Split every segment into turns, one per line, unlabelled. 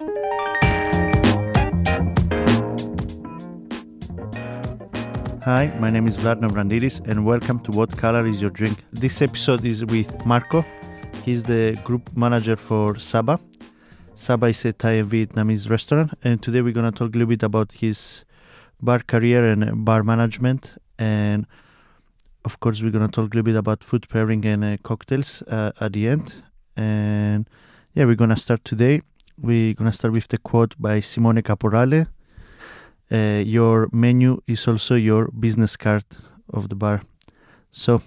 Hi, my name is Vlad Navrandidis, and welcome to What Color Is Your Drink? This episode is with Marco. He's the group manager for Saba. Saba is a Thai and Vietnamese restaurant, and today we're going to talk a little bit about his bar career and bar management. And of course, we're going to talk a little bit about food pairing and uh, cocktails uh, at the end. And yeah, we're going to start today. We're going to start with the quote by Simone Caporale uh, your menu is also your business card of the bar. So,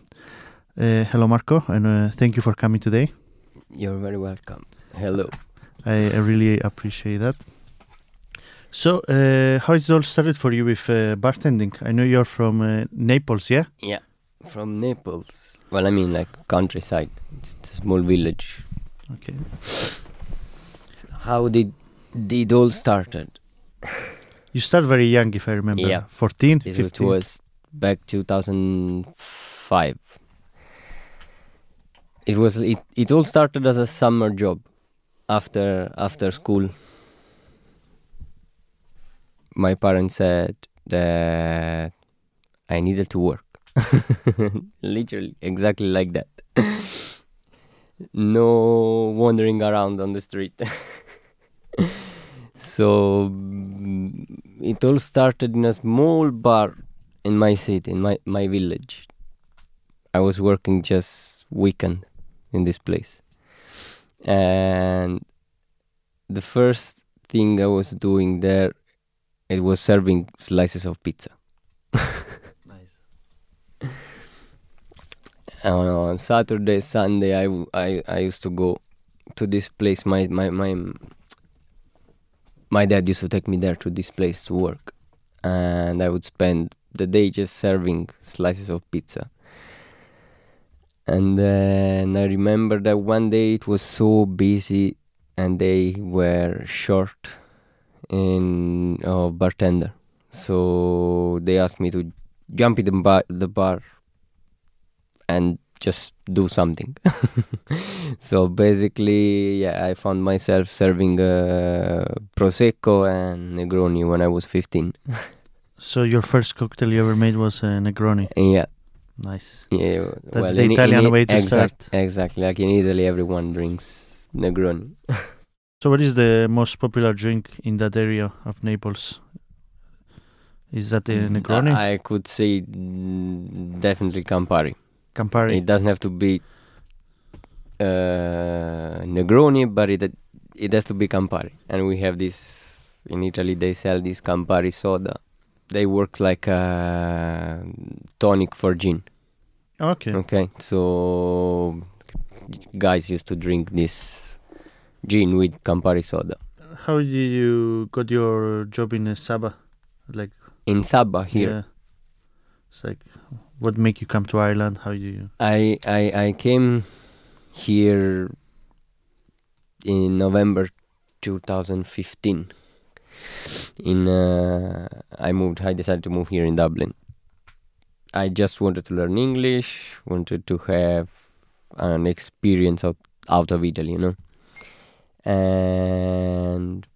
uh, hello, Marco, and uh, thank you for coming today.
You're very welcome. Hello.
I, I really appreciate that. So, uh, how it all started for you with uh, bartending? I know you're from uh, Naples, yeah?
Yeah, from Naples. Well, I mean, like countryside. It's a small village.
Okay.
How did it all started?
You start very young, if I remember.
Yeah.
14,
It
15.
was back 2005. It was it, it all started as a summer job after after school. My parents said that I needed to work. Literally exactly like that. no wandering around on the street. so it all started in a small bar in my city, in my, my village. I was working just weekend in this place. And the first thing I was doing there it was serving slices of pizza.
Nice.
on, uh, on Saturday, Sunday, I, I, I used to go to this place. My, my, my, my dad used to take me there to this place to work. And I would spend the day just serving slices of pizza. And then I remember that one day it was so busy and they were short in of bartender. So they asked me to jump in the bar, the bar and just do something. so basically, yeah, I found myself serving uh, prosecco and Negroni when I was 15.
So, your first cocktail you ever made was a Negroni.
yeah,
Nice.
yeah.
That's
well,
the
in-
Italian
in,
way to
exact,
start.
Exactly, like in Italy, everyone drinks Negroni.
So, what is the most popular drink in that area of Naples? Is that the Negroni?
I, I could say mm, definitely Campari.
Campari.
It doesn't have to be uh, Negroni, but it it has to be Campari. And we have this in Italy. They sell this Campari soda. They work like a tonic for gin.
Okay.
Okay, so guys used to drink this gin with Campari soda.
How did you got your job in Saba? Like
In Saba here,
yeah. It's like what make you come to Ireland? How do you?
I, I I came here in November 2015. In uh, I moved. I decided to move here in Dublin. I just wanted to learn English. Wanted to have an experience out out of Italy, you know. And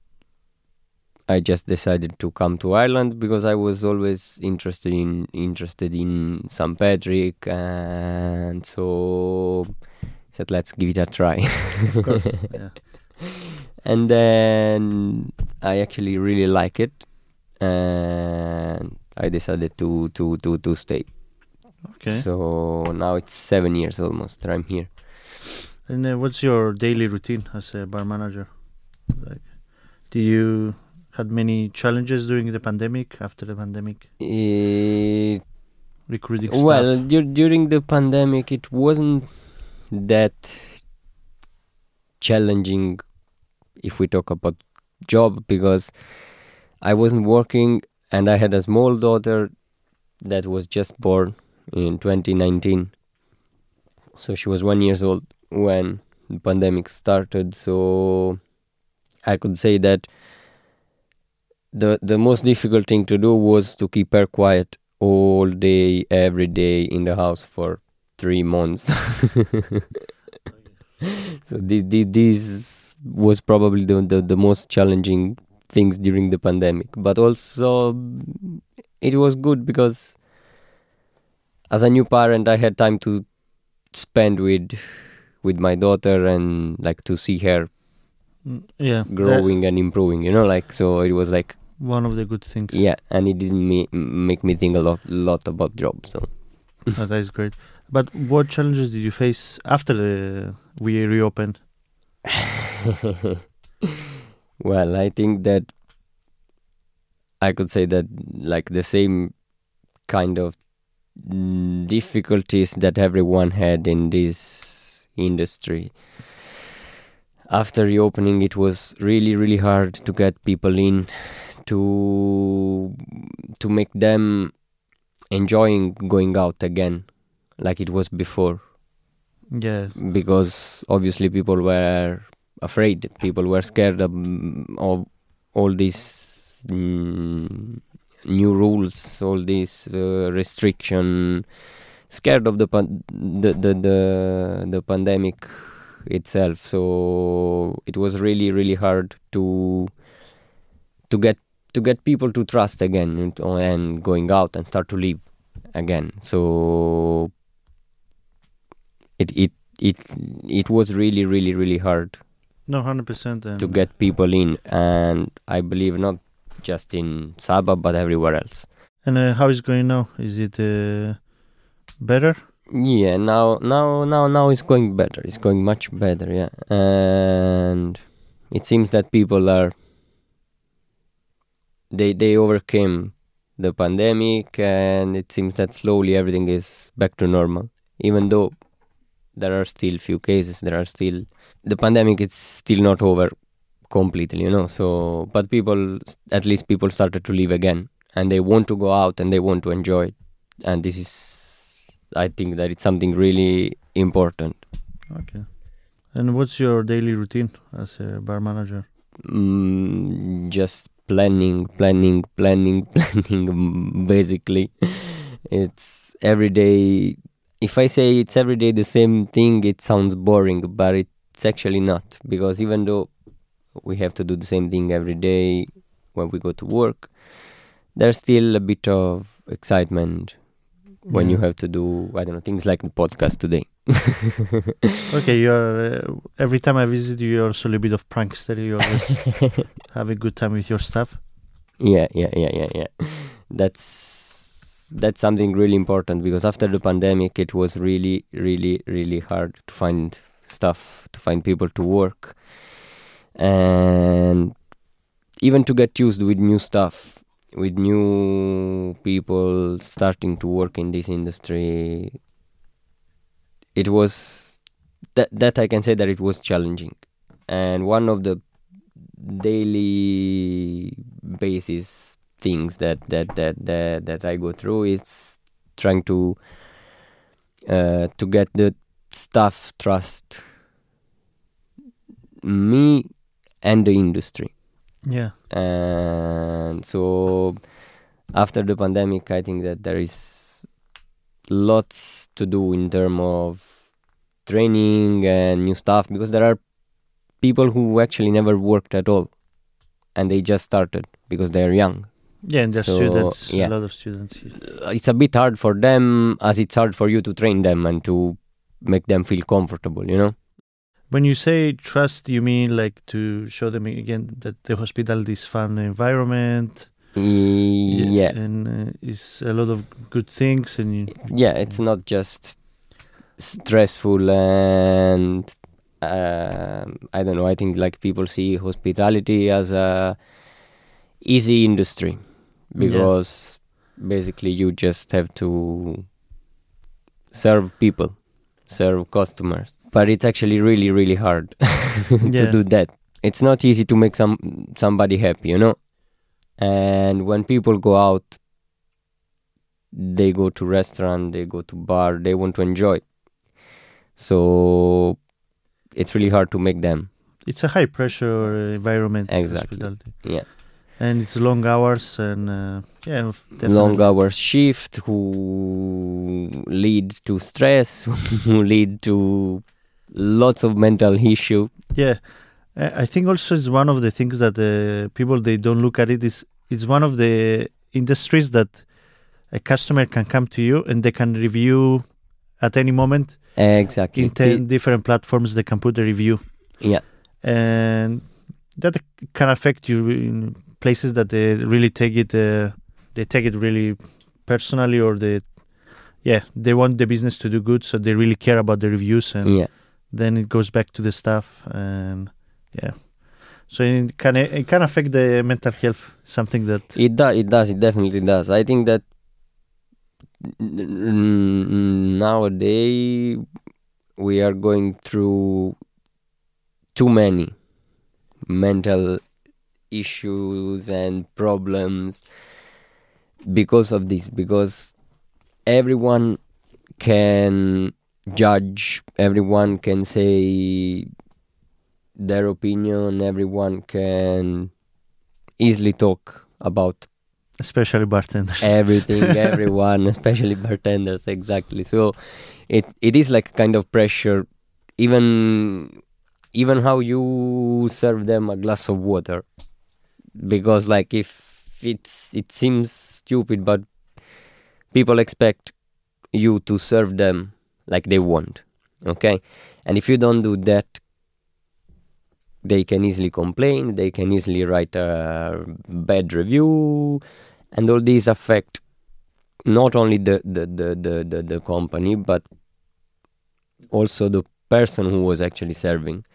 I just decided to come to Ireland because I was always interested in interested in St. Patrick, and so said let's give it a try.
Of course. yeah.
and then I actually really like it, and I decided to to to to stay.
Okay.
So now it's seven years almost that I'm here.
and uh, what's your daily routine as a bar manager? Like, do you had many challenges during the pandemic? After the pandemic,
Eh,
recruiting
well,
staff.
during the pandemic, it wasn't that challenging if we talk about job because I wasn't working and I had a small daughter that was just born in 2019. So she was one years old when the pandemic started. So I could say that the the most difficult thing to do was to keep her quiet all day, every day in the house for three months. so the, the, this was probably the, the the most challenging things during the pandemic but also it was good because as a new parent i had time to spend with with my daughter and like to see her
Mm, Yeah, that-
growing and improving you know like so it was like
one of the good things.
yeah and it didn't me, make me think a lot lot about jobs. so
Oh, that is great. But what challenges did you face after the we reopened?
well i think that i could say that like the same kind of difficulties that everyone had in this industry after reopening it was really really hard to get people in to to make them enjoying going out again like it was before.
Yeah,
because obviously people were afraid. People were scared of, of all these mm, new rules all these uh, restriction scared of the, pan- the, the the the pandemic itself. So it was really really hard to to get to get people to trust again and- going out and start to live again so it it it it was really really really hard
no, hundred percent.
to get people in and i believe not just in Saba but everywhere else
And uh, how is it going now? Is it uh, better?
yeah now now now now it's going better it's going much better yeah and it seems that people are they they overcame the pandemic and it seems that slowly everything is back to normal even though there are still few cases there are still the pandemic is still not over completely you know so but people at least people started to live again and they want to go out and they want to enjoy it and this is i think that it's something really important
Okay. And what's your daily routine as a bar manager?
mm, just planning planning planning planning basically. It's every day if i say it's every day the same thing it sounds boring but it's actually not because even though we have to do the same thing every day when we go to work there's still a bit of excitement when you have to do i don't know things like the podcast today
Okay, you're uh, every time I visit you, you're also a little bit of prankster. You always have a good time with your staff.
yeah yeah yeah yeah yeah that's that's something really important because after the pandemic it was really really really hard to find stuff to find people to work and even to get used with new stuff with new people starting to work in this industry it was that that I can say that it was challenging. And one of the daily basis things that that that that, that I go through is trying to uh, to get the staff trust me and the industry.
Yeah,
and so after the pandemic i think that there is lots to do in terms of training and new stuff because there are people who actually never worked at all and they just started because they're young
yeah, and there's
So,
students,
yeah.
a lot of students.
Uh, it's a bit hard for them as it's hard for you to train them and to make them feel comfortable you know
When you say trust, you mean like to show them again that the hospitality is fun environment.
Yeah.
And uh, it's a lot of good things, and you,
yeah it's not just stressful and um i don't know i think like people see hospitality as a easy industry because basically you just have to serve people serve customers. But it's actually really really hard
Yeah.
to do that. It's not easy to make some somebody happy you know and when people go out they go to restaurant they go to bar they want to enjoy so it's really hard to make them
it's a high pressure environment.
Exactly.
hospitality.
Yeah.
and it's long hours, and uh, yeah, definitely.
long hours shift who lead to stress who lead to lots of mental issue
Yeah, I think also it's one of the things that uh, people they don't look at it. Is it's one of the industries that a customer can come to you and they can review at any moment.
Exactly.
In 10 different platforms they can put a review.
Yeah.
And that can affect you in places that they really take it uh, they take it really personally or they yeah they want the business to do good so they really care about the reviews and
yeah.
then it goes back to the staff. And yeah so it can it can affect the mental health something that
It does. It does. It definitely does. I think that nowadays we are going through too many mental issues and problems because of this. Because everyone can judge. Everyone can say their opinion. Everyone can easily talk about
especially bartenders.
everything everyone especially bartenders exactly. So it it is like a kind of pressure. Even even how you serve them a glass of water. Because like if it's it seems stupid but people expect you to serve them like they want okay? And if you don't do that they can easily complain they can easily write a bad review and all these affect not only the the, the, the, the, the company but also the person who was actually serving.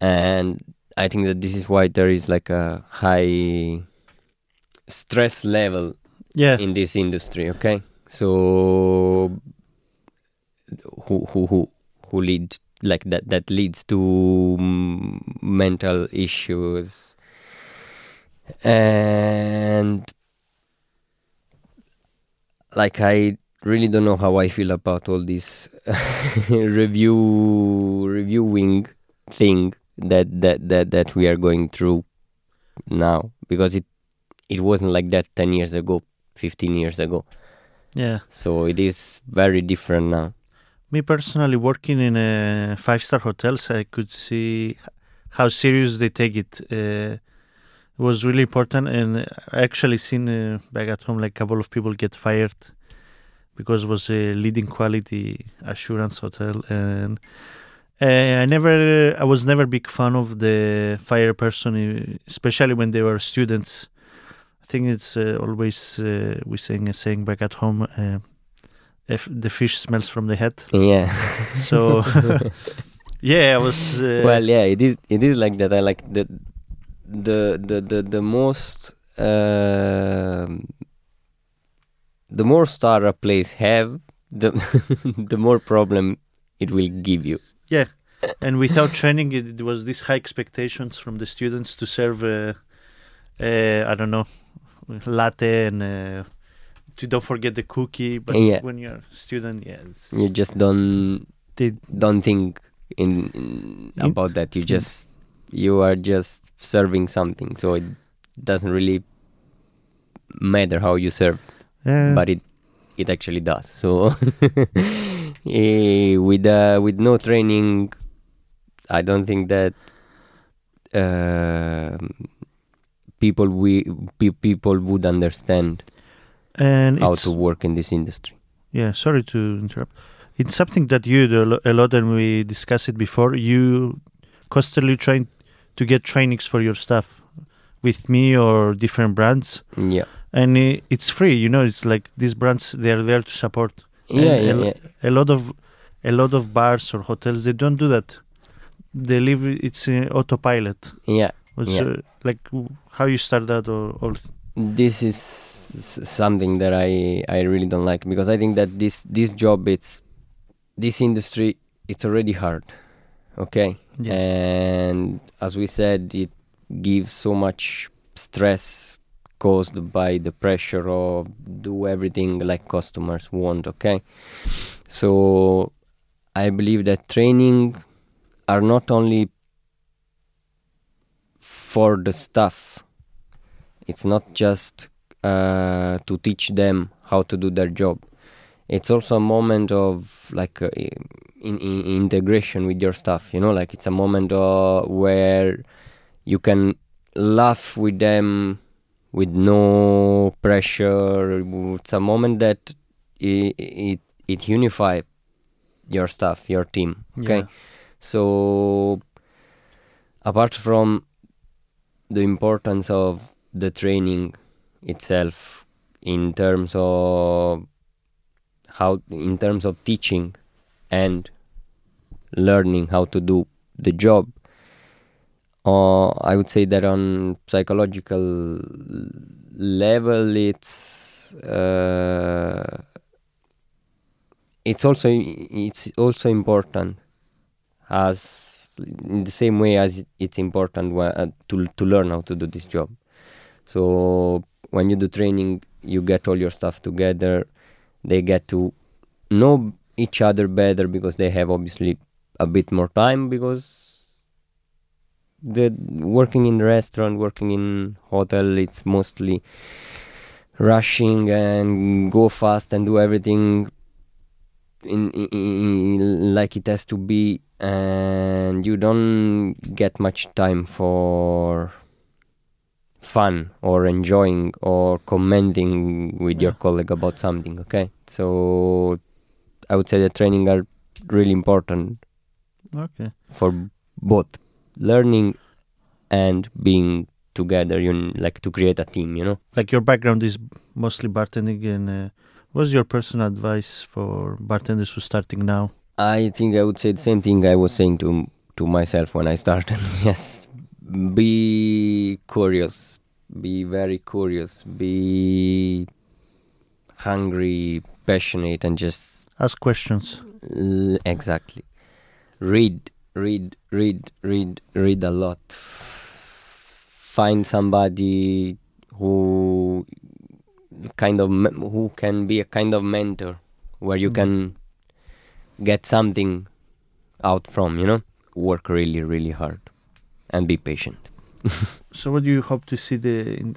And i think that this is why there is like a high stress level
yeah.
in this industry okay? So who who who who lead like that that leads to mm, mental issues. And like i really don't know how i feel about all this review reviewing thing that that that that we are going through now. Because it it wasn't like that 10 years ago 15 years ago.
Yeah.
So it is very different now
me personally working in a five star hotels i could see how serious they take it uh, it was really important. And i actually seen uh, back at home like a couple of people get fired because it was a leading quality assurance hotel. And uh, i never i was never big fan of the fire person especially when they were students. I think it's uh, always uh, we saying a saying back at home uh, if the fish smells from the head.
Yeah.
So yeah i was uh,
well yeah it is it is like that. I like the the the the, the most um the more star a place have the the more problem it will give you.
Yeah. And without training it, it was these high expectations from the students to serve uh, uh, i don't know latte and uh, to don't forget the cookie but
Yeah.
when you're a student yeah
you just don't
they,
don't think in, in about that. You just you are just serving something. So it doesn't really matter how you serve but it it actually does. So eh, with uh, with no training i don't think that um people we pe- people would understand
and
how to work in this industry.
Yeah sorry to interrupt. It's something that you do a lot and we discussed it before. You constantly trying to get trainings for your staff with me or different brands.
Yeah.
And it's free you know it's like these brands they're there to support.
Yeah yeah,
a
yeah.
a lot of a lot of bars or hotels they don't do that. They leave it- it's in autopilot.
Yeah Yeah.
uh, like how you start that or, or
this is something that I I really don't like because I think that this this job it's this industry it's already hard okay
Yeah.
and as we said it gives so much stress caused by the pressure of do everything like customers want okay so I believe that training are not only for the staff it's not just uh, to teach them how to do their job it's also a moment of like uh, in, in integration with your staff. you know like it's a moment uh, where you can laugh with them with no pressure it's a moment that it it, it unify your staff, your team okay
Yeah.
so apart from the importance of the training itself in terms of how in terms of teaching and learning how to do the job uh, i would say that on psychological level it's uh, it's also it's also important as in the same way as it's important uh, to to learn how to do this job so when you do training you get all your stuff together. They get to know each other better because they have obviously a bit more time because the working in the restaurant working in hotel it's mostly rushing and go fast and do everything in, in, in like it has to be. And you don't get much time for fun or enjoying or commenting with your colleague about something okay so i would say the training are really important
Okay.
for both learning and being together you like to create a team you know
Like your background is mostly bartending, and uh, what's your personal advice for bartenders who starting now?
I think I would say the same thing I was saying to to myself when I started. yes, be curious, be very curious, be hungry, passionate, and just
Ask questions.
l- exactly read, read, read, read, read a lot. Find somebody who kind of who can be a kind of mentor where you
Mm.
can get something out from you know work really really hard and be patient
So, what do you hope to see the in,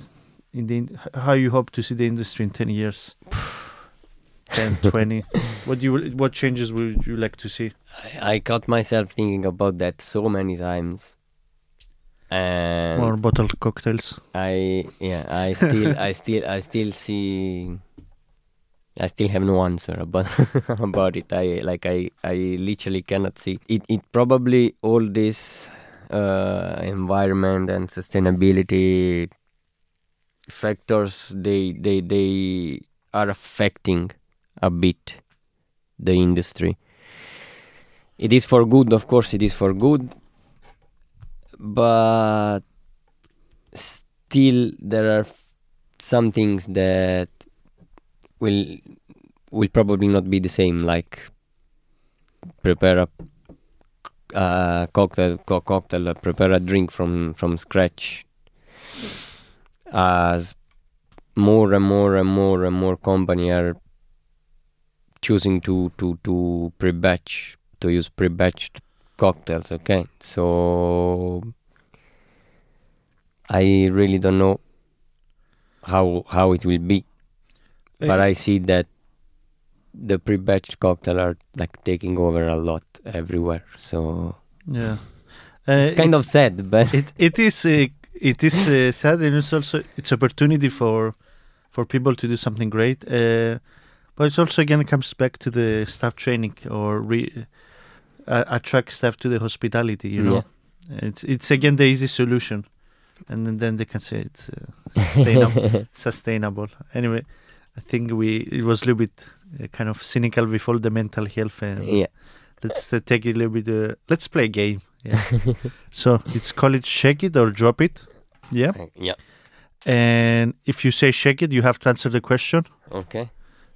in the in- how you hope to see the industry in ten years? 10, 20. What do you what changes would you like to see?
I, I caught myself thinking about that so many times and
More bottled cocktails.
I yeah, I still I still I still see I still have no answer about about it. I like I I literally cannot see it. It probably all this uh, environment and sustainability factors they they they are affecting a bit the industry. It is for good, of course. It is for good, but still there are some things that will will probably not be the same like prepare a uh, cocktail co- cocktail prepare a drink from from scratch. As more and more and more and more company are choosing to to to pre-batch to use pre-batched cocktails okay? So i really don't know how how it will be. But i see that the pre-batched cocktail are like taking over a lot everywhere so
yeah. Uh,
kind of sad but
it it is uh, it is uh, sad and it's also it's opportunity for for people to do something great uh, but it's also again comes back to the staff training or re, uh, attract staff to the hospitality you know? It's it's again the easy solution and then, then they can say it's uh, sustainable sustainable. Anyway i think we it was a little bit kind of cynical with all the mental health and
yeah
let's uh, take it a little bit uh, let's play a game yeah. So it's call it shake it or drop it yeah?
Yeah.
And if you say shake it you have to answer the question.
Okay.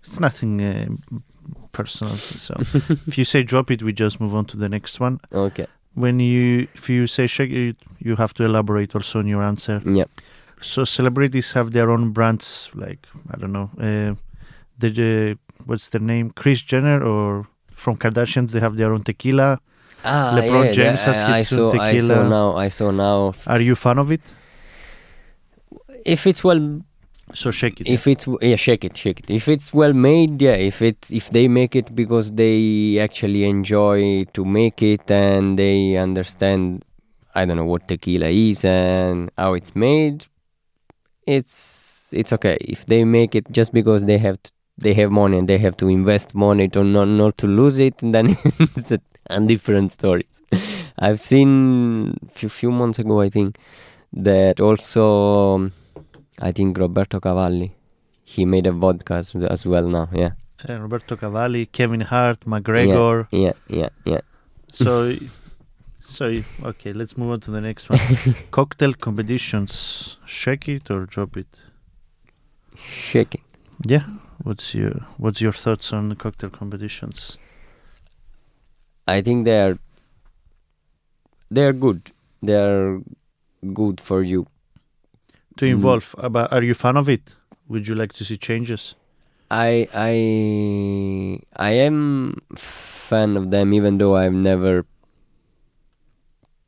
It's nothing uh, personal so. If you say drop it we just move on to the next one.
Okay.
When you if you say shake it you have to elaborate also on your answer.
Yeah.
So celebrities have their own brands like i don't know uh, the uh, what's their name? Kris Jenner or from kardashians they have their own tequila
ah,
LeBron
yeah,
James has
I, I
his
saw i
tequila.
saw now i saw now
are you fan of it
if it's well
So shake it.
If it's yeah, shake it, shake it. If it's well made, yeah. If it's if they make it because they actually enjoy to make it and they understand, I don't know what tequila is and how it's made, it's it's okay. If they make it just because they have to, they have money and they have to invest money to not not to lose it, and then it's a, a different story. I've seen few few months ago, I think, that also. um, I think Roberto Cavalli. He made a vodka as, well now. Yeah.
Uh, Roberto Cavalli, Kevin Hart, McGregor.
Yeah, yeah, yeah.
So, so okay, let's move on to the next one. Cocktail competitions. Shake it or drop it?
Shake it.
Yeah. What's your What's your thoughts on the cocktail competitions?
I think they are they are good. They are good for you.
To
Mm.
involve, but are you fan of it? Would you like to see changes?
I I I am fan of them even though I've never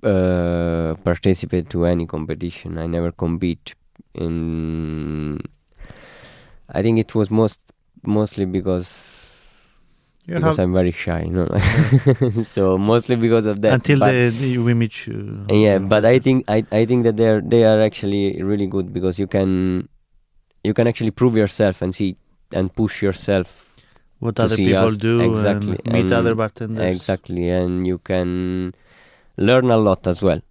uh, participated to any competition. I never compete in I think it was most mostly because
You
because I'm very shy, you know. so mostly because of that.
until
but,
the, the we meet you.
Uh, yeah, but I think I I think that they're they are actually really good because you can you can actually prove yourself and see and push yourself
what other people
us-
do
exactly,
and meet
and-
other bartenders.
exactly and you can learn a lot as well.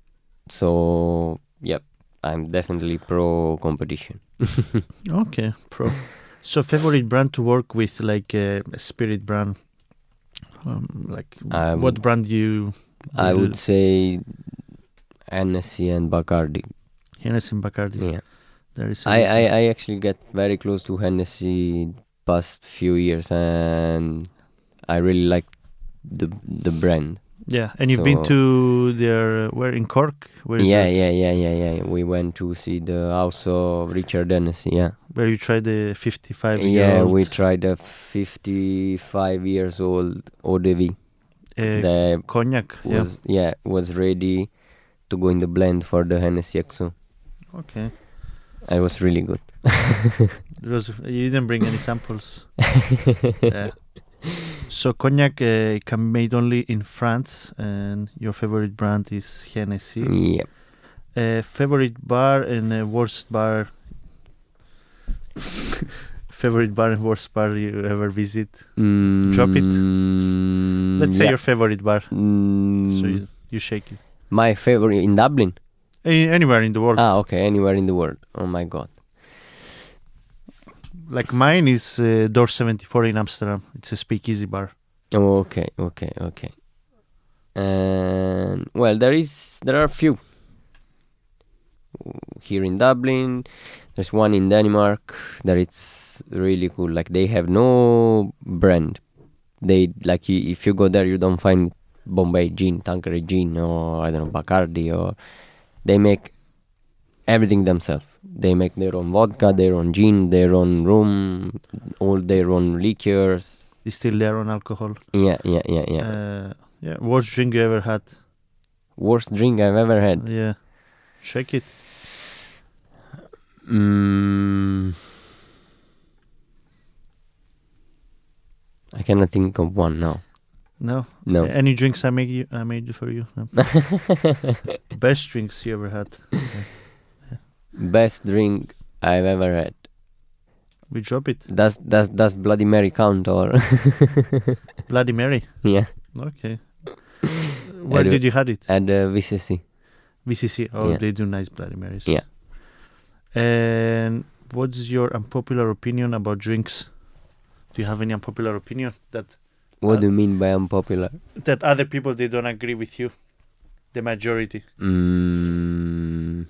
So yep, I'm definitely pro competition.
Okay, pro. So favorite brand to work with, like uh, a spirit brand. Um, like
I
what brand you?
I would
do?
say Hennessy and Bacardi.
Hennessy and Bacardi.
Yeah.
There is.
I, I. I actually get very close to Hennessy past few years and I really like the the brand.
Yeah, and you've been
so-
to their where in Cork? Where
Yeah, yeah, yeah, yeah, yeah. We went to see the house of Richard Hennessy, yeah.
Where you tried the fifty-five year
Yeah,
old.
we tried the 55 years old eau de vie.
uh,
that
cognac. Yeah.
was yeah was ready to go in the blend for the Hennessy XO.
Okay.
It was really good.
It was you didn't bring any samples. yeah. So cognac uh, can be made only in France, and your favorite brand is Hennessy.
Yep.
Uh, favorite bar and uh, worst bar. favorite bar and worst bar you ever visit. Drop it.
Mm,
Let's say
yeah.
your favorite bar.
Mm,
So you, you shake it.
my favorite in Dublin.
A- anywhere in the world.
Ah, okay, anywhere in the world. Oh my god.
Like mine is uh, Door 74 in Amsterdam. It's a speakeasy bar.
Oh, okay, okay, okay. And well, there is there are a few here in Dublin. There's one in Denmark that it's really cool. Like they have no brand. They like if you go there, you don't find Bombay gin, Tanqueray gin, or I don't know Bacardi, or they make everything themselves. They make their own vodka, their own gin, their own rum, all their own liqueurs.
Distill their own alcohol.
Yeah, yeah, yeah, yeah.
Uh, yeah. Worst drink you ever had?
Worst drink I've ever had.
Yeah. Shake it.
Mm, I cannot think of one now.
No.
No.
Any drinks I made you? I made for you. No. Best drinks you ever had?
Best drink I've ever had.
We drop it.
Does does does Bloody Mary count or
Bloody Mary.
yeah?
Okay. Where did you had it?
At the VCC.
VCC. Oh,
Yeah.
they do nice Bloody Marys.
Yeah.
And what's your unpopular opinion about drinks? Do you have any unpopular opinion that
What
Uh,
do you mean by unpopular?
that other people they don't agree with you? The majority.
Mm,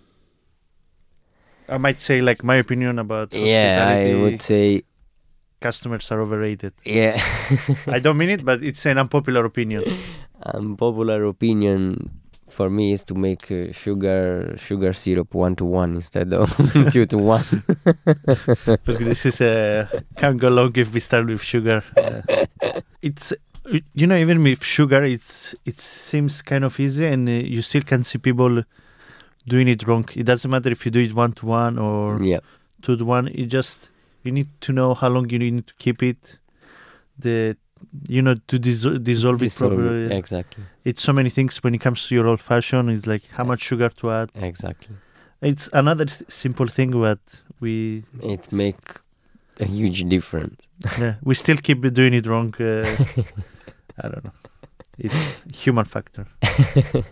I might say like my opinion about
yeah,
hospitality.
I would say
customers are overrated.
yeah.
I don't mean it, but it's an unpopular opinion.
unpopular opinion for me is to make uh, sugar sugar syrup one to one instead of two to one.
Look, this is a can't go long if we start with sugar. Uh, it's you know even with sugar, it's it seems kind of easy, and uh, you still can see people doing it wrong. It doesn't matter if you do it one to one or
yeah.
to one. It just you need to know how long you need to keep it. The you know to dis- dissolve, it
Dissolve it,
properly.
Exactly.
It's so many things when it comes to your old fashioned. It's like how much sugar to add.
Exactly.
It's another th- simple thing, but we
It make a huge difference.
yeah, we still keep doing it wrong. Uh, I don't know. It's human factor.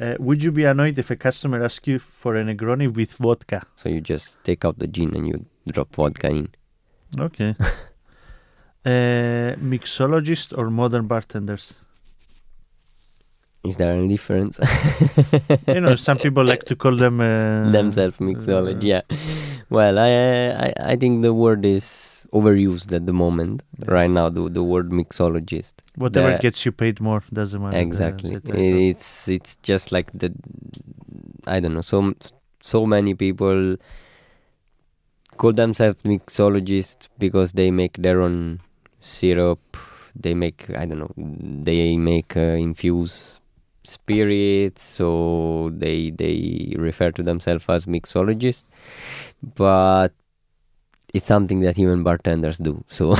uh, would you be annoyed if a customer asks you for a Negroni with vodka?
So you just take out the gin and you drop vodka in.
Okay. uh, mixologist or modern bartenders?
Is there any difference?
You know, some people like to call them uh,
Themselves mixology.
uh,
yeah. Well, I, I I think the word is overused at the moment. Right now, the the word mixologist.
Whatever
The-
gets you paid more doesn't matter.
exactly.
the title.
it's it's just like the I don't know. So so many people call themselves mixologists because they make their own syrup. They make I don't know. They make uh, infuse spirits, so they they refer to themselves as mixologists. But it's something that even bartenders do. So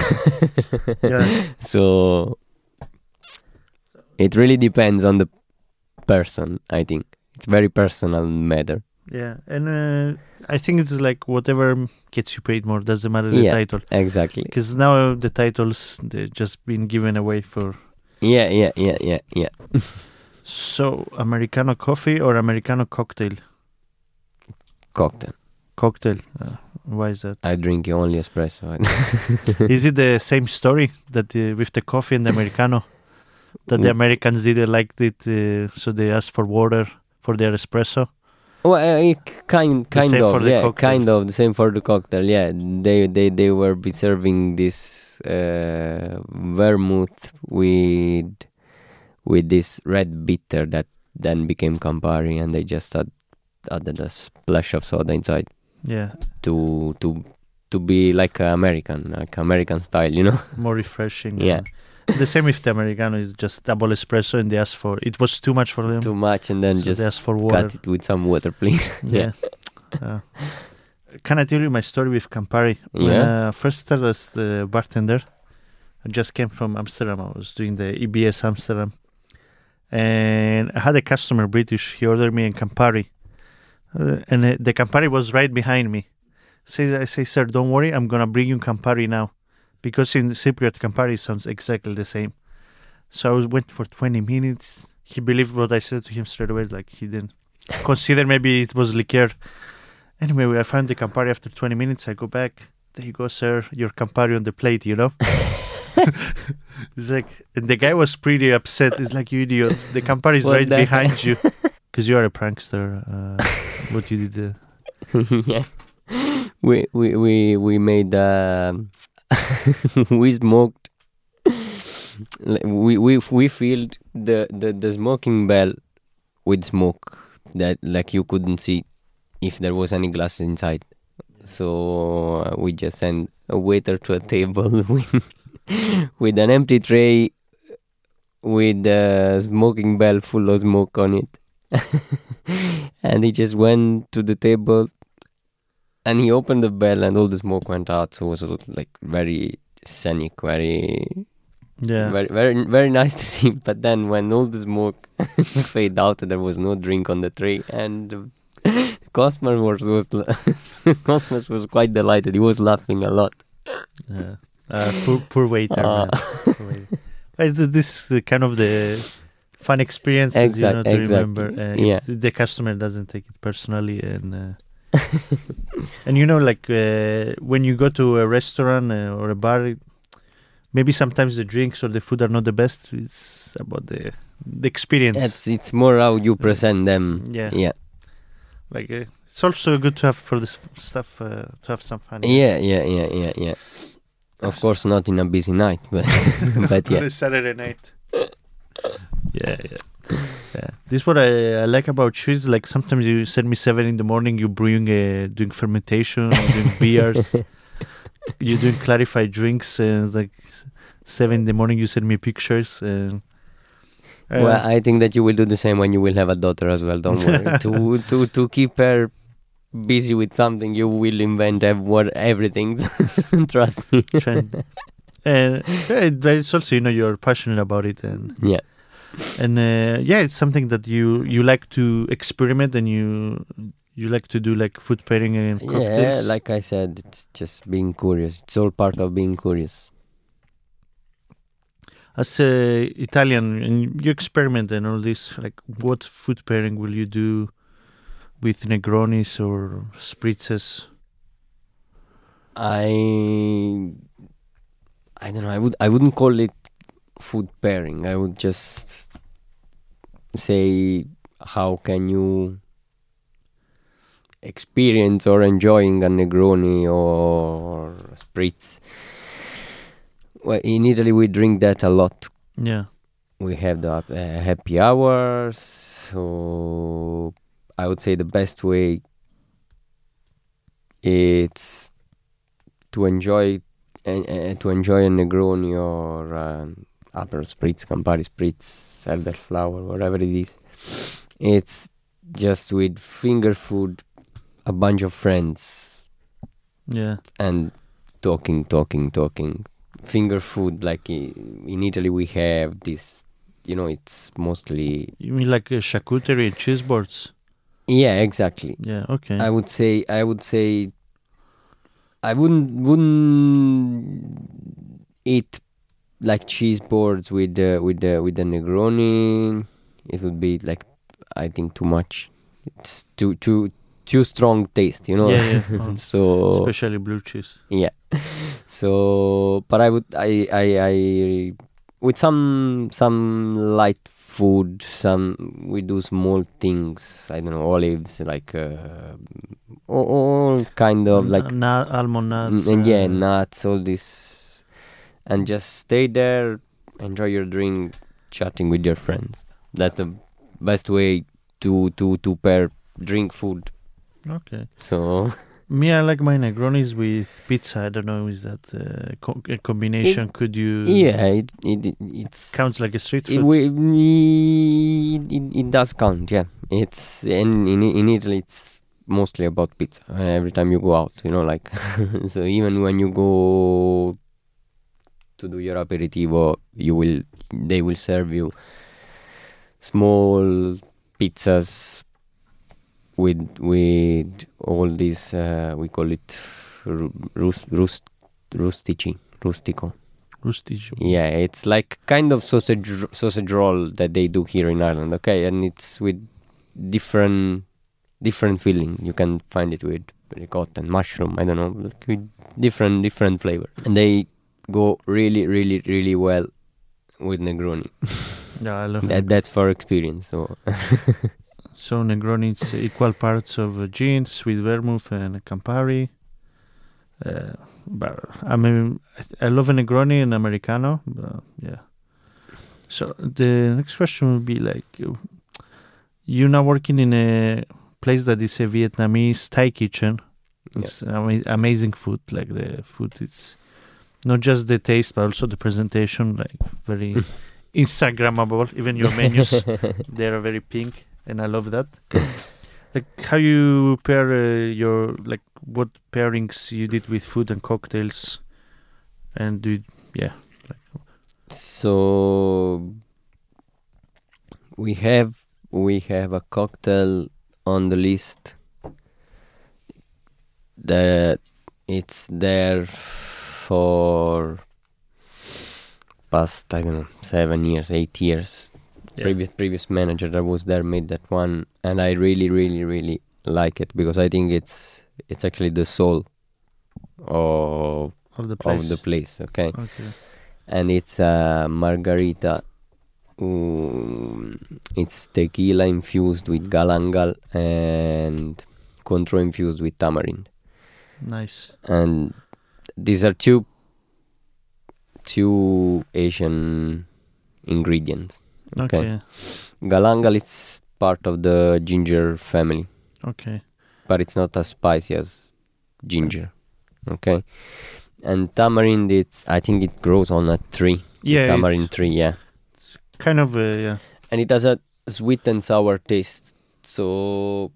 yeah.
so it really depends on the person, I think. It's very personal matter.
Yeah, and uh, I think it's like whatever gets you paid more doesn't matter the
Yeah.
title
Exactly.
because now the titles they're just been given away for.
Yeah, yeah, yeah, yeah, yeah.
So Americano coffee or Americano cocktail?
Cocktail.
Cocktail. Uh, why is that?
I drink only espresso.
is it the same story that with the coffee and the Americano? That the
Mm.
Americans didn't like it, uh, so they asked for water for their espresso.
well, uh, kind, kind of,
the
yeah,
cocktail.
kind of the same for the cocktail. Yeah, they they they were serving this uh, vermouth with with this red bitter that then became Campari, and they just add, added a splash of soda inside.
Yeah,
to to to be like a American, like American style, you know.
more refreshing.
Yeah.
uh, the same with the Americano is just double espresso, and they ask for it was too much for them.
Too much, and then
so
just
they asked for water.
cut it with some water, please.
Yeah. Uh, can I tell you my story with Campari? When
Yeah.
I first started as the bartender, I just came from Amsterdam. I was doing the EBS Amsterdam. And I had a customer, British. He ordered me a Campari. Uh, and uh, the Campari was right behind me. Says, I say, sir, don't worry. I'm going to bring you Campari now. Because in Cypriot, Campari sounds exactly the same. So I was went for 20 minutes. He believed what I said to him straight away. Like he didn't consider maybe it was liqueur. Anyway, I found the Campari after 20 minutes. I go back. There you go, sir. Your Campari on the plate, you know? it's like, and the guy was pretty upset. He's like, you idiots. The Campari is right behind you. Because you are a prankster. Uh, what you did. Uh,
yeah. We we we we made um we smoked we we we filled the, the the smoking bell with smoke that like you couldn't see if there was any glass inside. So uh, we just sent a waiter to a table with with an empty tray with a smoking bell full of smoke on it. and he just went to the table and he opened the bell and all the smoke went out so it was like very scenic very
yeah.
very very very nice to see but then when all the smoke fade out there was no drink on the tray and Cosmas was, was Cosmas was quite delighted he was laughing a lot
yeah. Uh, poor, poor waiter.
Uh.
Poor waiter. This is kind of the fun experiences,
Exact-
you know, to
exactly.
remember. Uh,
Yeah.
if the customer doesn't take it personally, and uh, and you know, like uh, when you go to a restaurant uh, or a bar, maybe sometimes the drinks or the food are not the best. It's about the the experience.
it's it's more how you present them
Yeah.
yeah
like uh, it's also good to have for this stuff uh, to have some fun.
yeah yeah yeah yeah yeah of course not in a busy night but but
on
yeah
a Saturday night. Yeah, yeah, yeah. This is what I, I like about is like sometimes you send me seven in the morning. You bring uh, doing fermentation, doing beers, you doing clarified drinks. And it's like seven in the morning. You send me pictures. And, uh,
well, I think that you will do the same when you will have a daughter as well. Don't worry. to to to keep her busy with something, you will invent ev- what everything. Trust me.
Trend. and uh, it's also you know you're passionate about it and
Yeah.
And uh, yeah it's something that you you like to experiment and you you like to do like food pairing and cocktails.
Yeah, like I said, it's just being curious. It's all part of being curious.
as a italian and you experiment and all this like what food pairing will you do with negronis or spritzes
I I don't know. I would I wouldn't call it food pairing. I would just say how can you experience or enjoying a Negroni or a spritz. Well, in Italy we drink that a lot.
yeah
We have the uh, happy hours. So I would say the best way it's to enjoy uh, to enjoy a Negroni or um, Aperol Spritz, Campari Spritz, Elderflower, whatever it is. It's just with finger food, a bunch of friends,
yeah
and talking, talking, talking. Finger food, like in Italy, we have this. You know, it's mostly
you mean like uh, charcuterie and cheese boards
yeah, exactly.
yeah okay
I would say I would say I wouldn't wouldn't eat like cheese boards with the with the with the Negroni. It would be like I think too much. It's too too too strong taste, you know.
Yeah, yeah. Oh.
so
especially blue cheese
yeah. So, but I would I I I with some some light food, some we do small things. I don't know olives, like uh, all, all kind of like
Na- almond nuts
Mm, and yeah,
uh,
nuts, all this, and just stay there, enjoy your drink, chatting with your friends. That's the best way to to to pair drink food.
okay
So
Me, I like my Negronis with pizza. I don't know, is that uh, co- a combination? Could you?
yeah, it it it's
Counts like a street
It, we, it, it, it does count, yeah. It's in, in in Italy. It's mostly about pizza. Every time you go out, you know, like so. Even when you go to do your aperitivo, you will they will serve you small pizzas with with all this Uh, we call it ru- rust, rust, rustici, rustico.
Rustic.
Yeah, it's like kind of sausage sausage roll that they do here in Ireland. Okay, and it's with different different filling. You can find it with ricotta and mushroom. I don't know, like with different different flavor, and they go really really really well with Negroni.
Yeah, I love
That that's for experience. So
So Negroni, it's equal parts of gin, sweet vermouth, and Campari. Uh, but I mean, I, love a Negroni and Americano. But yeah. So the next question would be like, you- you're now working in a place that is a Vietnamese Thai kitchen.
Yeah.
It's ama- amazing food. Like the food is not just the taste, but also the presentation. Like very Instagrammable. Even your menus, they are very pink, and I love that. like how you pair uh, your like what pairings you did with food and cocktails, and do yeah.
So we have we have a cocktail on the list that it's there for past I don't know seven years, eight years.
Yeah.
Previous previous manager that was there made that one, and I really really really like it because I think it's it's actually the soul of
Of the place.
of the place. Okay
Okay.
and it's a margarita. Um, it's tequila infused with galangal and Cointreau infused with tamarind.
Nice.
And these are two two Asian ingredients.
Okay.
Okay. Galangal is part of the ginger family,
Okay.
but it's not as spicy as ginger. Okay. And tamarind, it's I think it grows on a tree.
Yeah.
tamarind tree, yeah.
kind of uh, yeah.
and it has a sweet and sour taste. So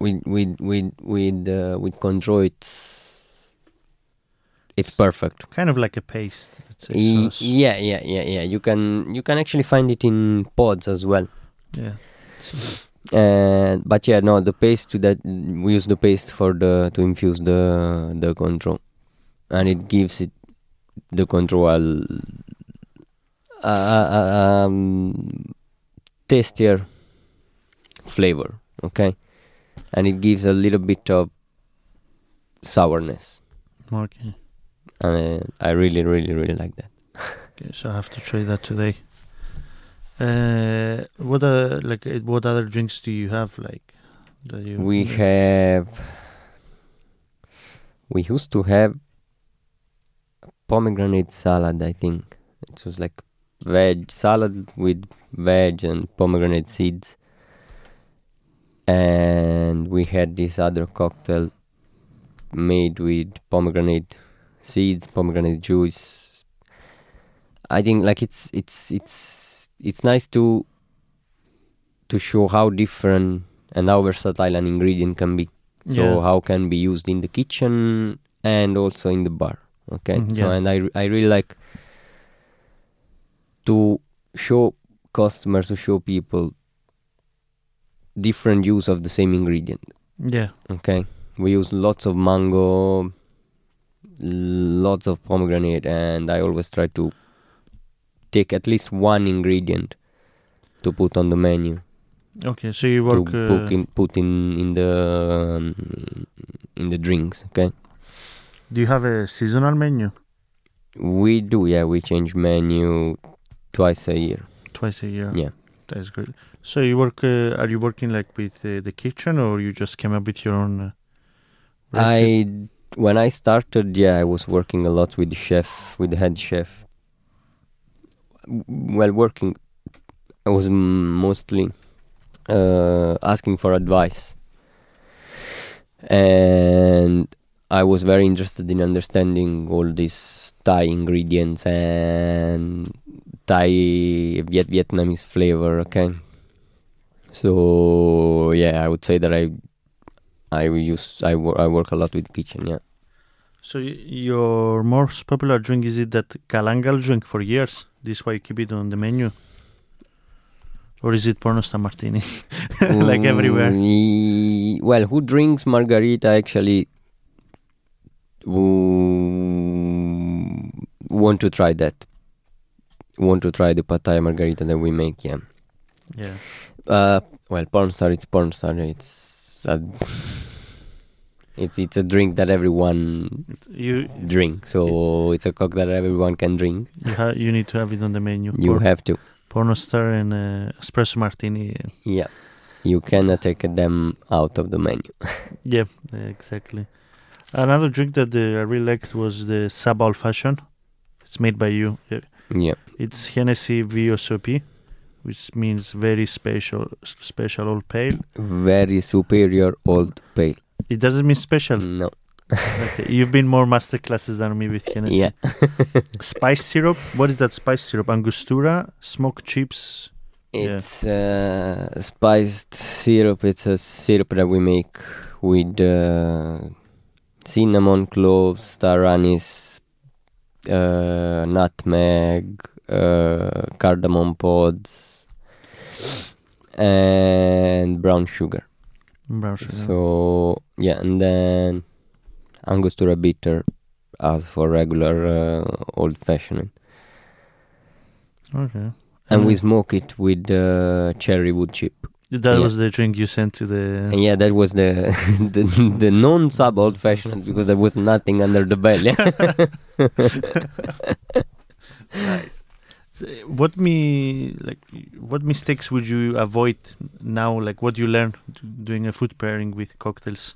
with with with with uh, with Cointreau, it's it's perfect.
Kind of like a paste.
E- yeah, yeah, yeah, yeah. You can you can actually find it in pods as well.
yeah.
And but yeah, no, the paste to that we use the paste for the to infuse the the Cointreau, and it gives it the Cointreau uh, uh, um, tastier flavor. Okay, and it gives a little bit of sourness.
Okay.
And I really, really, really like that.
Okay, so I have to try that today. Uh, what uh, like what other drinks do you have? Like that you
We have. We used to have pomegranate salad, I think. It was like veg salad with veg and pomegranate seeds. And we had this other cocktail made with pomegranate seeds, pomegranate juice. I think like it's it's it's it's nice to to show how different and how versatile an ingredient can be. So
Yeah.
how can be used in the kitchen and also in the bar. Okay.
Mm,
so
yeah.
and I I really like to show customers to show people different use of the same ingredient.
yeah
Okay. We use lots of mango, lots of pomegranate, and I always try to take at least one ingredient to put on the menu
okay. So you
to
work uh,
put in put in in the um, in the drinks. Okay.
Do you have a seasonal menu
We do, yeah. We change menu twice a year.
twice a year?
Yeah.
That's good. So you work? Uh, are you working like with uh, the kitchen, or you just came up with your own? Uh, recipe?
I when I started, yeah, I was working a lot with the chef, with the head chef. While working, I was mostly uh, asking for advice, and I was very interested in understanding all these Thai ingredients and Thai Viet Vietnamese flavor. Okay, so yeah, I would say that I I use I work I work a lot with kitchen. Yeah.
So your most popular drink is it that Galangal drink for years? This why you keep it on the menu, or is it Pornostar Martini? like everywhere.
Mm, Well, who drinks margarita actually w- want to try that? Want to try the Pattaya margarita that we make? Yeah.
Yeah.
Uh, well, pornstar, it's pornstar. It's a, it's it's a drink that everyone
You
drinks. So it's a cocktail that everyone can drink.
you, ha- you need to have it on the menu.
You
Por-
have to.
Pornostar and uh, espresso martini.
Yeah. You cannot take them out of the menu.
Yeah, exactly. Another drink that uh, I really liked was the Sabal Fashion. It's made by you. Yeah.
Yeah.
It's Hennessy VSOP, which means very special, special old pale.
Very superior old pale.
It doesn't mean special.
No.
Okay, you've been more master classes than me with Hennessy.
Yeah.
Spice syrup. What is that spice syrup? Angostura, smoked chips. Yeah.
It's uh, spiced syrup. It's a syrup that we make with uh, cinnamon, cloves, star anise, uh, nutmeg, uh, cardamom pods, and brown sugar.
Brown sugar.
So yeah, and then Angostura bitter as for regular uh, old fashioned.
okay.
And we
Uh,
smoke it with uh, cherry wood chip.
that
yeah.
was the drink you sent to the.
And yeah, that was the the, the non sub old fashioned because there was nothing under the belly.
So, What me like? What mistakes would you avoid now? Like what you learned doing a food pairing with cocktails,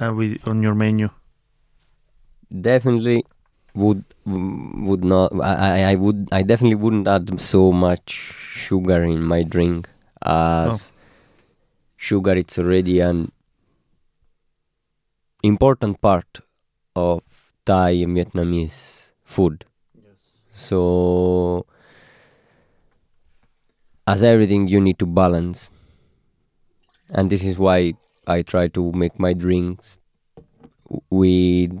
uh, with on your menu.
definitely would would not. I, I would I definitely wouldn't add so much sugar in my drink as sugar. It's already an important part of Thai and Vietnamese food. So, as everything, you need to balance and this is why I try to make my drinks with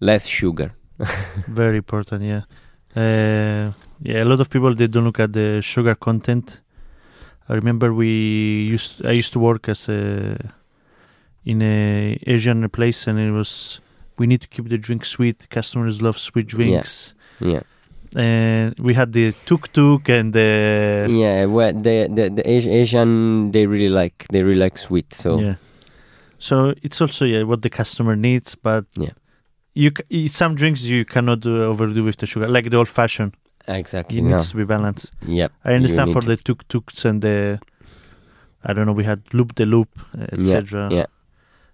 less sugar.
Very important, yeah. Uh, yeah, a lot of people they don't look at the sugar content. I remember we used I used to work as a in a Asian place, and it was we need to keep the drink sweet. Customers love sweet drinks,
Yeah, yeah.
and we had the tuk tuk and the
yeah. Well, the the the Asi- Asian they really like they really like sweet. So
yeah. So it's also yeah what the customer needs, but
Yeah.
you some drinks you cannot overdo with the sugar, like the old fashioned.
exactly.
It
no.
needs to be balanced.
Yep.
I understand for the tuk tuks and the I don't know. We had loop the loop, etc.
yeah.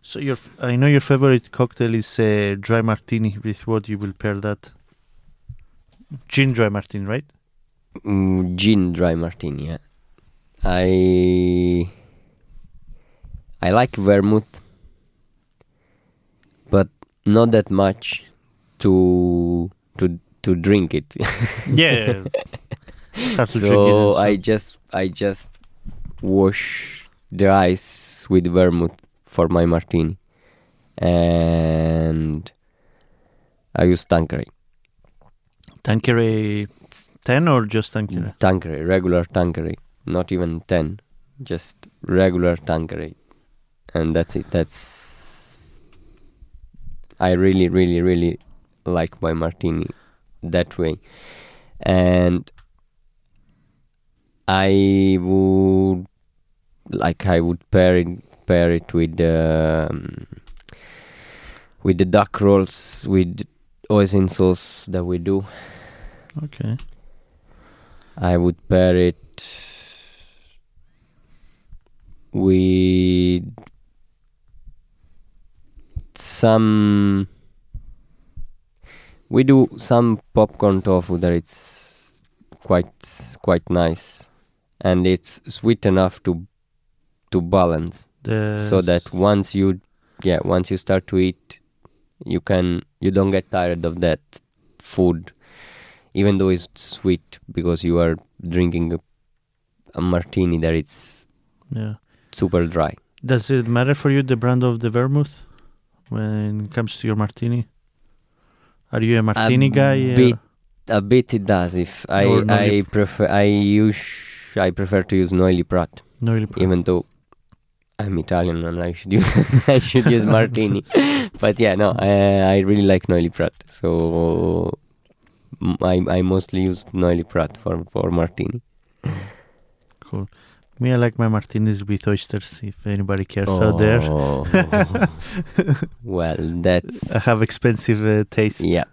So your f- I know your favorite cocktail is uh, dry martini. With what you will pair that? Gin dry martini, right?
Mm, gin dry martini. Yeah. I I like vermouth, but not that much to to to drink it.
Yeah. Start to drink it
so I just I just wash the ice with vermouth for my martini, and I use Tanqueray.
Tanqueray ten or just Tanqueray?
Tanqueray, regular Tanqueray, not even 10, just regular Tanqueray. And that's it. That's. I really, really, really like my martini that way. And I would. Like, I would pair it, pair it with the. Um, with the duck rolls, with hoisin sauce that we do.
Okay.
I would pair it with some. We do some popcorn tofu that it's quite quite nice, and it's sweet enough to to balance,
The
so that once you yeah once you start to eat, you can you don't get tired of that food even though it's sweet because you are drinking a, a martini that it's
yeah.
super dry.
Does it matter for you the brand of the vermouth when it comes to your martini? Are you a martini guy? or-
bit- A bit it does. If I I prefer I use I prefer to use Noilly Prat,
No, really. pro-
even though I'm Italian and I should use I should use martini. but yeah, no, I I really like Noilly Prat. So I, I mostly use Noilly Prat for for martini.
Cool. Me, I like my martinis with oysters. If anybody cares out there,
Oh. well, that's
I have expensive uh, taste.
yeah,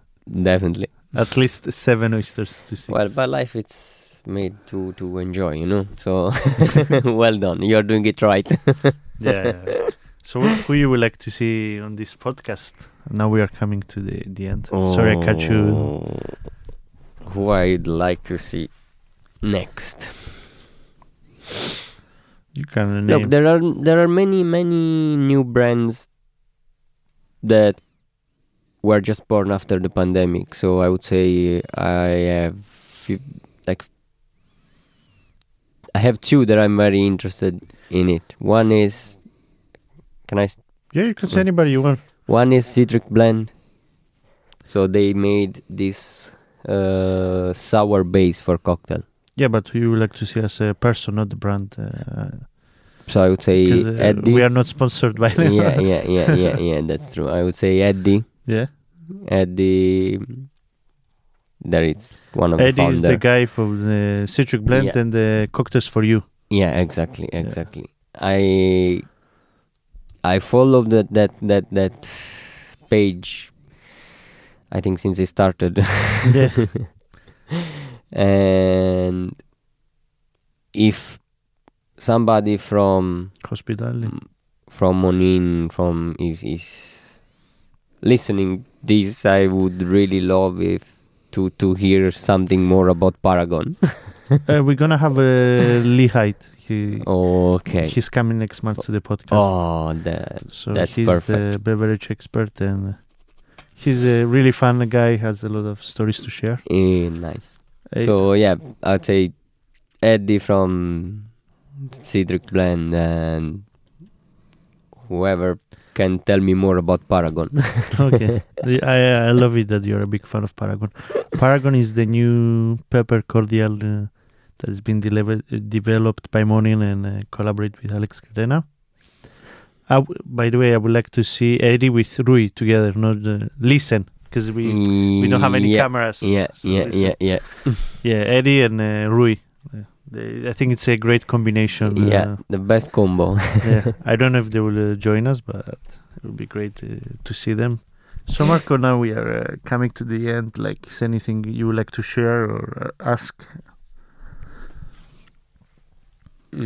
definitely.
At least seven oysters to six.
Well, but life it's made to to enjoy, you know. So well done, you're doing it right.
yeah. yeah. So, who you would like to see on this podcast? Now we are coming to the the end. Sorry, I cut you.
Oh, Who I'd like to see next?
You can name.
Look, there are there are many many new brands that were just born after the pandemic. So I would say I have like I have two that I'm very interested in it. One is can I?
yeah, you can say anybody you want.
one is Citric Blend. So they made this uh, sour base for cocktail.
Yeah, but you would like to see as a person, not the brand. Uh,
So I would say
uh,
Eddie.
we are not sponsored by them.
yeah, yeah, yeah, yeah, yeah. That's true. I would say Eddie.
yeah.
Eddie. There it's one of the
Eddie is the guy from the Citric Blend
Yeah.
and the cocktails for you.
Yeah, exactly, exactly. I I followed that that that that page. I think since it started,
Yeah.
and if somebody from
Hospitality.
from Monin from is is listening this, I would really love if to to hear something more about Paragon.
uh, we're gonna have a Lee Height. He
okay.
he's coming next month to the podcast.
Oh, that
so
that's
he's the beverage expert and he's a really fun guy. Has a lot of stories to share.
eh, nice.
Uh,
So yeah, I'd say Eddie from Citric Blend, and whoever can tell me more about Paragon.
okay. I, I love it that you're a big fan of Paragon. Paragon is the new pepper cordial uh, that has been delivered, developed by Monin and uh, collaborate with Alex Kratena. I w- by the way, I would like to see Eddie with Rui together, not uh, listen, because we we don't have any
yeah,
cameras.
Yeah,
so
yeah,
listen.
yeah, yeah,
yeah. Eddie and uh, Rui. Uh, they, I think it's a great combination. uh,
yeah. The best combo.
yeah. I don't know if they will uh, join us, but it would be great uh, to see them. So, Marco, now we are uh, coming to the end. Like, is anything you would like to share or uh, ask?
Mm,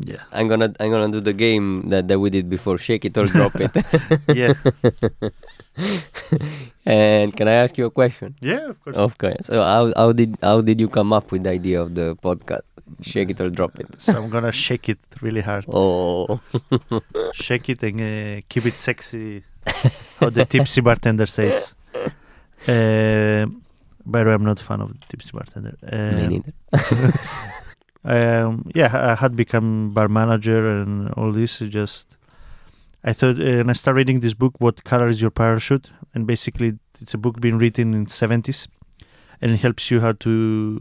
Yeah.
I'm gonna I'm gonna do the game that, that we did before. Shake it or drop it.
Yeah.
and can I ask you a question?
yeah, of course.
Okay. So how how did how did you come up with the idea of the podcast? Shake it or drop it.
So, I'm to shake it really hard.
Oh,
Shake it and uh, keep it sexy, how the tipsy bartender says. Uh, by the way, I'm not a fan of the tipsy bartender. Uh,
me neither.
Um, yeah, I had become bar manager and all this. Just I thought, uh, and I started reading this book, "What Color Is Your Parachute?" And basically, it's a book being written in seventies, and it helps you how to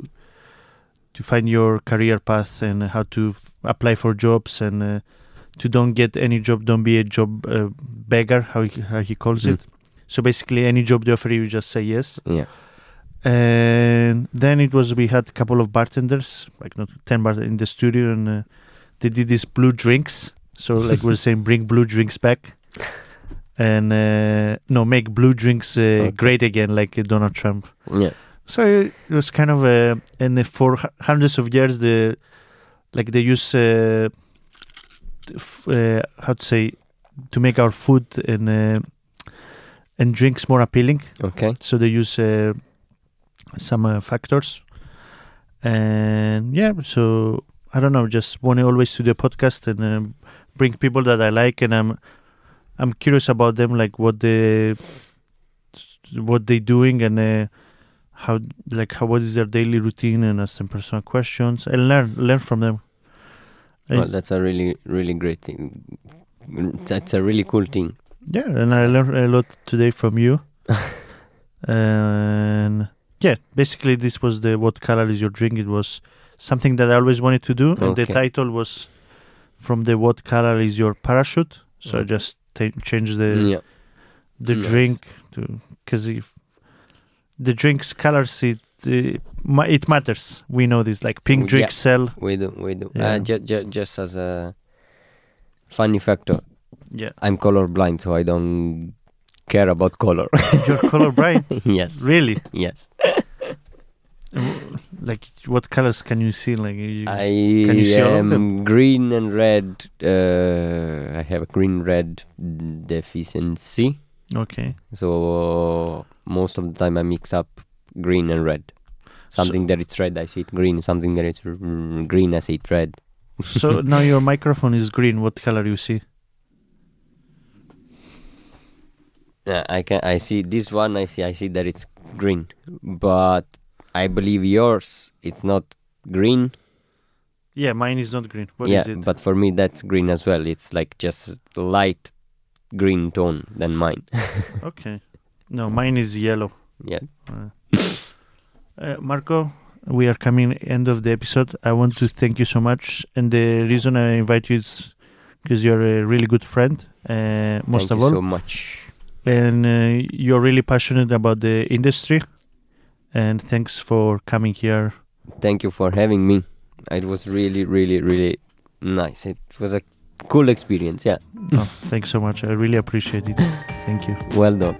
to find your career path and how to f- apply for jobs and uh, to don't get any job, don't be a job uh, beggar, how he, how he calls
Mm.
it. So basically, any job they offer you, just say yes
Yeah.
And then it was we had a couple of bartenders like not 10 bart in the studio and uh, they did these blue drinks so like we're saying bring blue drinks back and uh, no make blue drinks uh,
Okay.
great again like donald trump
Yeah.
so it was kind of uh, and for hundreds of years the like they use uh, f- uh, how to say to make our food and uh, and drinks more appealing
Okay.
so they use uh, some uh, factors and yeah so i don't know just want to always do the podcast and um, bring people that i like and i'm i'm curious about them like what they what they doing and uh, how like how what is their daily routine and ask them personal questions and learn learn from them
Well, that's a really really great thing. That's a really cool thing.
Yeah, and I learned a lot today from you. and yeah, basically this was the what color is your drink? It was something that I always wanted to do, and the title was from the what color is your parachute. So I just ta- changed the
yeah.
the drink to because if the drinks colors it uh, ma- it matters. We know this. Like pink
Yeah.
drinks sell.
We do. We do.
Yeah.
Uh, ju- ju- just as a funny factor,
Yeah,
I'm colorblind, so I don't care about color.
you're colorblind.
yes.
really?
Yes.
Like what colors can you see? Like you,
I
Can you see all of
am green and red. Uh, I have a green red deficiency,
okay.
so most of the time I mix up green and red. Something that it's red, I see it green. Something that it's green, I see it red.
So now your microphone is green. What color you see?
Uh, I can I see this one. I see I see that it's green, but I believe yours it's not green.
Yeah, mine is not green. What is
yeah,
it?
but for me that's green as well. It's like just light green tone than mine.
okay. No, mine is yellow.
yeah.
Uh, Marco, we are coming end of the episode. I want to thank you so much, and the reason I invite you is because you're a really good friend, uh, most
Thank
of
you
all,
so much.
And uh, you're really passionate about the industry. And thanks for coming here.
Thank you for having me. It was really, really, really nice. It was a cool experience. Yeah.
oh, thanks so much. I really appreciate it. Thank you.
Well done.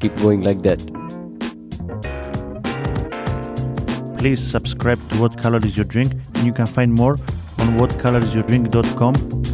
Keep going like that.
Please subscribe to What Color Is Your Drink, and you can find more on whatcolorisyourdrink.com